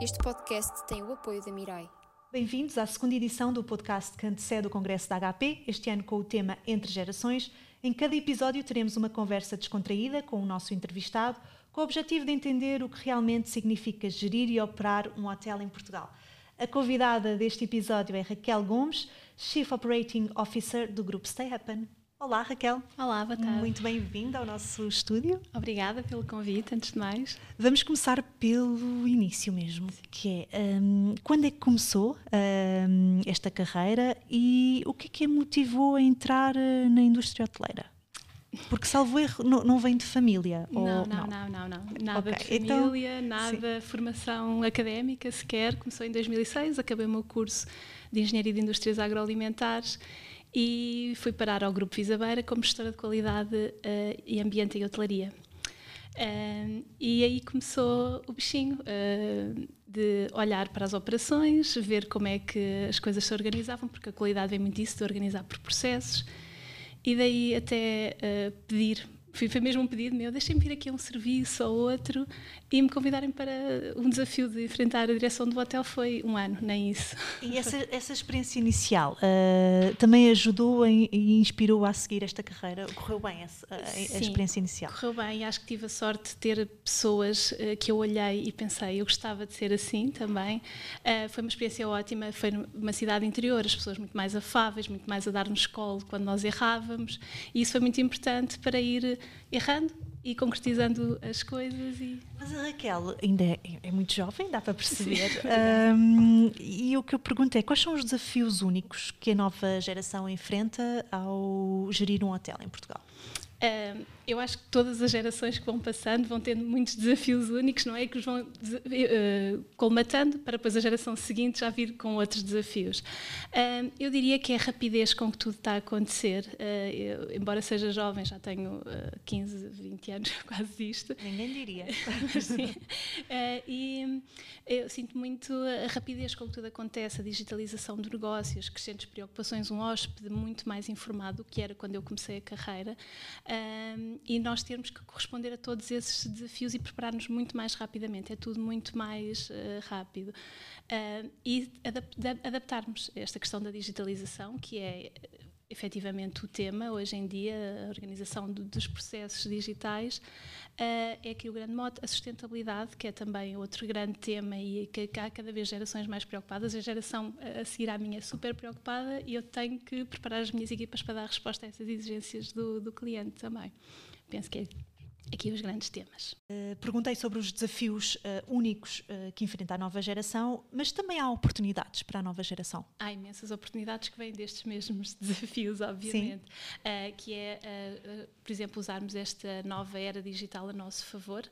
Este podcast tem o apoio da Mirai. Bem-vindos à segunda edição do podcast que antecede o Congresso da HP, este ano com o tema Entre Gerações. Em cada episódio teremos uma conversa descontraída com o nosso entrevistado, com o objetivo de entender o que realmente significa gerir e operar um hotel em Portugal. A convidada deste episódio é Raquel Gomes, Chief Operating Officer do grupo Stay Happen. Olá, Raquel. Olá, boa tarde. Muito bem-vinda ao nosso estúdio. Obrigada pelo convite, antes de mais. Vamos começar pelo início mesmo, que é um, quando é que começou um, esta carreira e o que é que a motivou a entrar uh, na indústria hoteleira? Porque salvo erro, não, não vem de família? Não, ou, não, não, não, não, Nada okay. de então, família, então, nada sim. formação académica sequer. Começou em 2006, acabei o meu curso de Engenharia de Indústrias Agroalimentares e fui parar ao Grupo Visabeira como gestora de qualidade uh, e ambiente e hotelaria. Uh, e aí começou o bichinho uh, de olhar para as operações, ver como é que as coisas se organizavam, porque a qualidade vem muito disso, de organizar por processos, e daí até uh, pedir foi, foi mesmo um pedido meu, deixem-me vir aqui a um serviço ou outro e me convidarem para um desafio de enfrentar a direção do hotel foi um ano, nem isso. E essa, essa experiência inicial uh, também ajudou e inspirou a seguir esta carreira? Correu bem essa, a, a experiência inicial? correu bem. Acho que tive a sorte de ter pessoas uh, que eu olhei e pensei, eu gostava de ser assim também. Uh, foi uma experiência ótima, foi numa cidade interior, as pessoas muito mais afáveis, muito mais a dar-nos colo quando nós errávamos e isso foi muito importante para ir errando e concretizando as coisas. E... Mas a Raquel ainda é, é muito jovem, dá para perceber. Um, e o que eu pergunto é: quais são os desafios únicos que a nova geração enfrenta ao gerir um hotel em Portugal? Uh, eu acho que todas as gerações que vão passando vão tendo muitos desafios únicos, não é? Que os vão uh, colmatando para depois a geração seguinte já vir com outros desafios. Uh, eu diria que é a rapidez com que tudo está a acontecer. Eu, embora seja jovem, já tenho 15, 20 anos, quase isto. Ninguém diria. Sim. e eu sinto muito a rapidez com que tudo acontece, a digitalização de negócios, crescentes preocupações, um hóspede muito mais informado do que era quando eu comecei a carreira um, e nós termos que corresponder a todos esses desafios e preparar-nos muito mais rapidamente. É tudo muito mais uh, rápido. Uh, e adap adaptarmos esta questão da digitalização, que é efetivamente o tema hoje em dia, a organização do, dos processos digitais, uh, é aqui o grande mote, a sustentabilidade, que é também outro grande tema e que, que, há cada vez gerações mais preocupadas. A geração a seguir à minha é super preocupada e eu tenho que preparar as minhas equipas para dar resposta a essas exigências do, do cliente também. Penso que é aqui os grandes temas. Uh, perguntei sobre os desafios uh, únicos uh, que enfrenta a nova geração, mas também há oportunidades para a nova geração. Há imensas oportunidades que vêm destes mesmos desafios, obviamente, que é, por exemplo, usarmos esta nova era digital a nosso favor,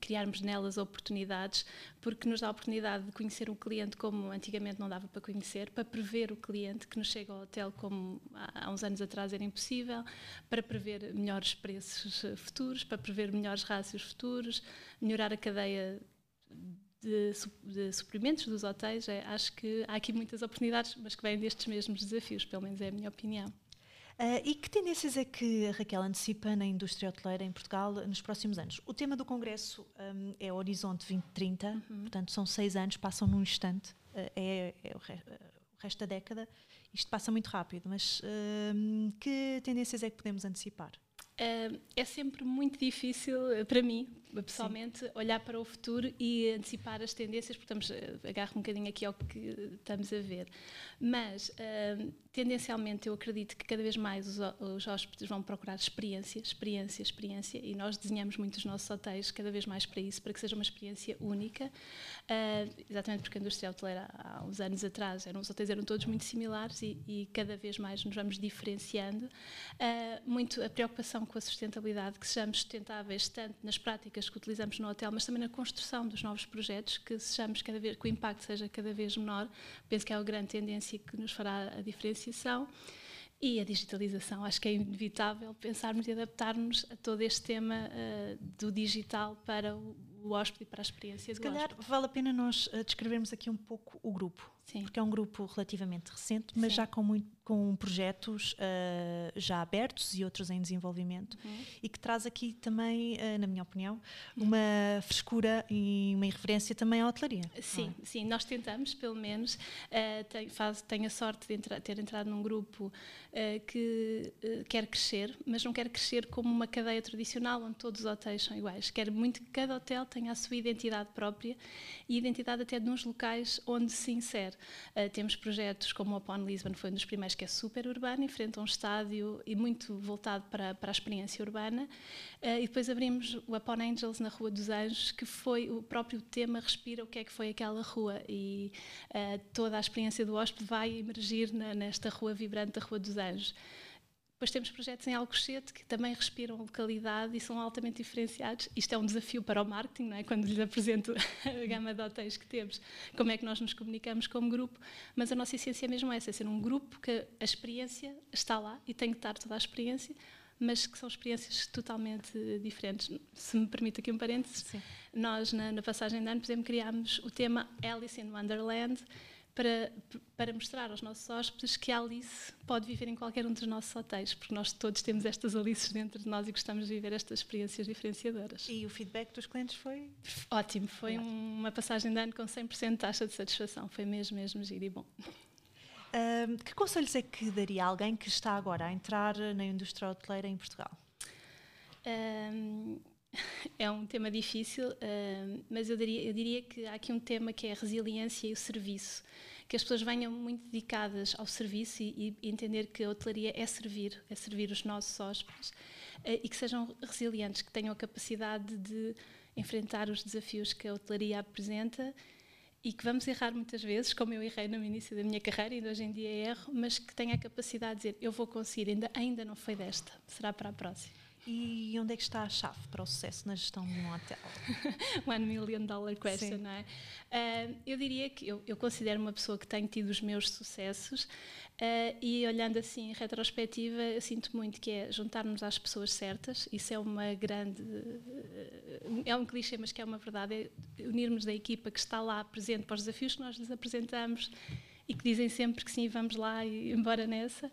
criarmos nelas oportunidades, porque nos dá a oportunidade de conhecer um cliente como antigamente não dava para conhecer, para prever o cliente que nos chega ao hotel como há uns anos atrás era impossível, para prever melhores preços futuros, para prever melhores rácios futuros, melhorar a cadeia de, de suprimentos dos hotéis. É, acho que há aqui muitas oportunidades, mas que vêm destes mesmos desafios, pelo menos é a minha opinião. Uh, e que tendências é que a Raquel antecipa na indústria hoteleira em Portugal nos próximos anos? O tema do Congresso um, é o Horizonte 2030, uhum. portanto são seis anos, passam num instante, uh, é, é o, re, uh, o, resto da década. Isto passa muito rápido, mas que tendências é que podemos antecipar? É sempre muito difícil eh, para mim, pessoalmente, Sim. olhar para o futuro e antecipar as tendências, porque estamos, eh, agarro um bocadinho aqui ao que estamos a ver. Mas, uh, tendencialmente, eu acredito que cada vez mais os, os hóspedes vão procurar experiência, experiência, experiência, e nós desenhamos muito os nossos hotéis cada vez mais para isso, para que seja uma experiência única, uh, exatamente porque a indústria hoteleira, há uns anos atrás, eram, os hotéis eram todos muito similares e, e cada vez mais nos vamos diferenciando. muito a preocupação com a sustentabilidade, que sejamos sustentáveis tanto nas práticas que utilizamos no hotel, mas também na construção dos novos projetos, que sejamos cada vez, que o impacto seja cada vez menor. Penso que é a grande tendência que nos fará a diferenciação. E a digitalização, acho que é inevitável pensarmos e adaptarmos a todo este tema uh, do digital para o, o hóspede e para a experiência Se do calhar hóspede. vale a pena nós uh, descrevermos aqui um pouco o grupo. Sim. porque é um grupo relativamente recente, mas Sim. já com, muito, com projetos uh, já abertos e outros em desenvolvimento, Uhum. e que traz aqui também, uh, na minha opinião, uma frescura e uma irreverência também à hotelaria. é? Sim, sim, nós tentamos, pelo menos. Uh, tenho, faz, tenho a sorte de entra- ter entrado num grupo que quer crescer, mas não quer crescer como uma cadeia tradicional onde todos os hotéis são iguais. Quer muito que cada hotel tenha a sua identidade própria e identidade até de uns locais onde se insere. Uh, temos projetos como o Upon Lisbon, foi um dos primeiros que é super urbano, em frente a um estádio e muito voltado para, para a experiência urbana. Uh, e depois abrimos o Upon Angels na Rua dos Anjos, que foi o próprio tema respira o que é que foi aquela rua e uh, toda a experiência do hóspede vai emergir na, nesta rua vibrante da Rua dos Anjos. Depois temos projetos em Alcochete que também respiram localidade e são altamente diferenciados. Isto é um desafio para o marketing, não é? Quando lhes apresento a gama de hotéis que temos, como é que nós nos comunicamos como grupo, mas a nossa essência é mesmo essa, é ser um grupo que a experiência está lá e tem que estar toda a experiência, mas que são experiências totalmente diferentes. Se me permite aqui um parênteses, Sim. nós na, na passagem de ano, por exemplo, criámos o tema Alice in Wonderland para, para mostrar aos nossos hóspedes que a Alice pode viver em qualquer um dos nossos hotéis, porque nós todos temos estas Alices dentro de nós e gostamos de viver estas experiências diferenciadoras. E o feedback dos clientes foi Ótimo, foi Ótimo. uma passagem de ano com 100% de taxa de satisfação, foi mesmo, mesmo giro e bom. Ahm, que conselhos é que daria a alguém que está agora a entrar na indústria hoteleira em Portugal? Ahm, é um tema difícil, ahm, mas eu diria, eu diria que há aqui um tema que é a resiliência e o serviço. Que as pessoas venham muito dedicadas ao serviço e, e entender que a hotelaria é servir, é servir os nossos hóspedes eh, e que sejam resilientes, que tenham a capacidade de enfrentar os desafios que a hotelaria apresenta e que vamos errar muitas vezes, como eu errei no início da minha carreira e hoje em dia erro, mas que tenha a capacidade de dizer eu vou conseguir, ainda, ainda não foi desta, será para a próxima. E onde é que está a chave para o sucesso na gestão de um hotel? One million dollar question, Sim. não é? Ah, eu diria que eu, eu considero uma pessoa que tem tido os meus sucessos ah, e olhando assim em retrospectiva, eu sinto muito que é juntarmos às pessoas certas. Isso é uma grande. eh, é um clichê, mas que é uma verdade. É unirmos da equipa que está lá presente para os desafios que nós lhes apresentamos e que dizem sempre que sim, vamos lá e embora nessa.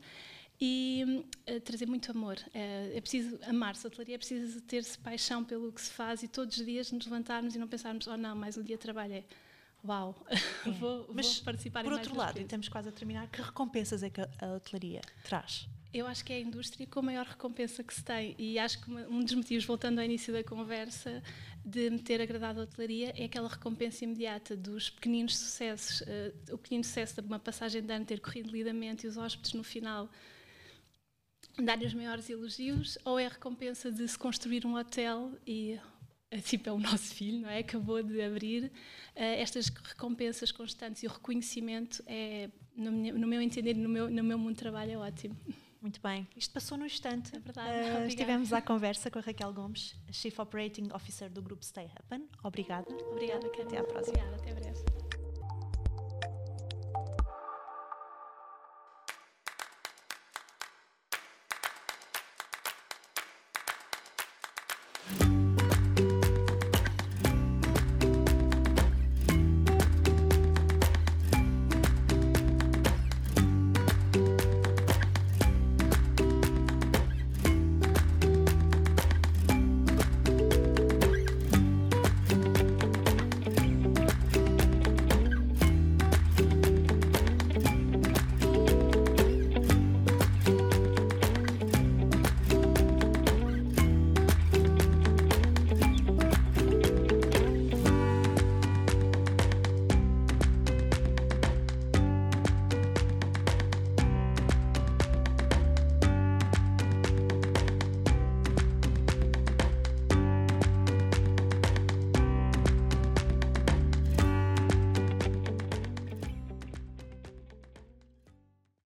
E eh, trazer muito amor. Eh, é preciso amar-se. A hotelaria é preciso ter-se paixão pelo que se faz e todos os dias nos levantarmos e não pensarmos, oh não, mais um dia de trabalho é uau, É. vou, Mas, vou participar Por em outro lado, e estamos quase a terminar, que recompensas é que a a hotelaria traz? Eu acho que é a indústria com a maior recompensa que se tem e acho que um dos motivos, voltando ao início da conversa, de me ter agradado a hotelaria é aquela recompensa imediata dos pequeninos sucessos. Eh, o pequenino sucesso de uma passagem de ano ter corrido lindamente e os hóspedes no final dar-lhe os maiores elogios ou é a recompensa de se construir um hotel e eh, tipo é o nosso filho, não é? Acabou de abrir. Eh, estas recompensas constantes e o reconhecimento é, no, no meu entender, no meu, no meu mundo de trabalho é ótimo. Muito bem, isto passou no instante. É verdade, obrigada. estivemos à conversa com a Raquel Gomes, Chief Operating Officer do grupo Stay Happen. Obrigada. Obrigada, Karen. Até à próxima. Obrigada, até breve.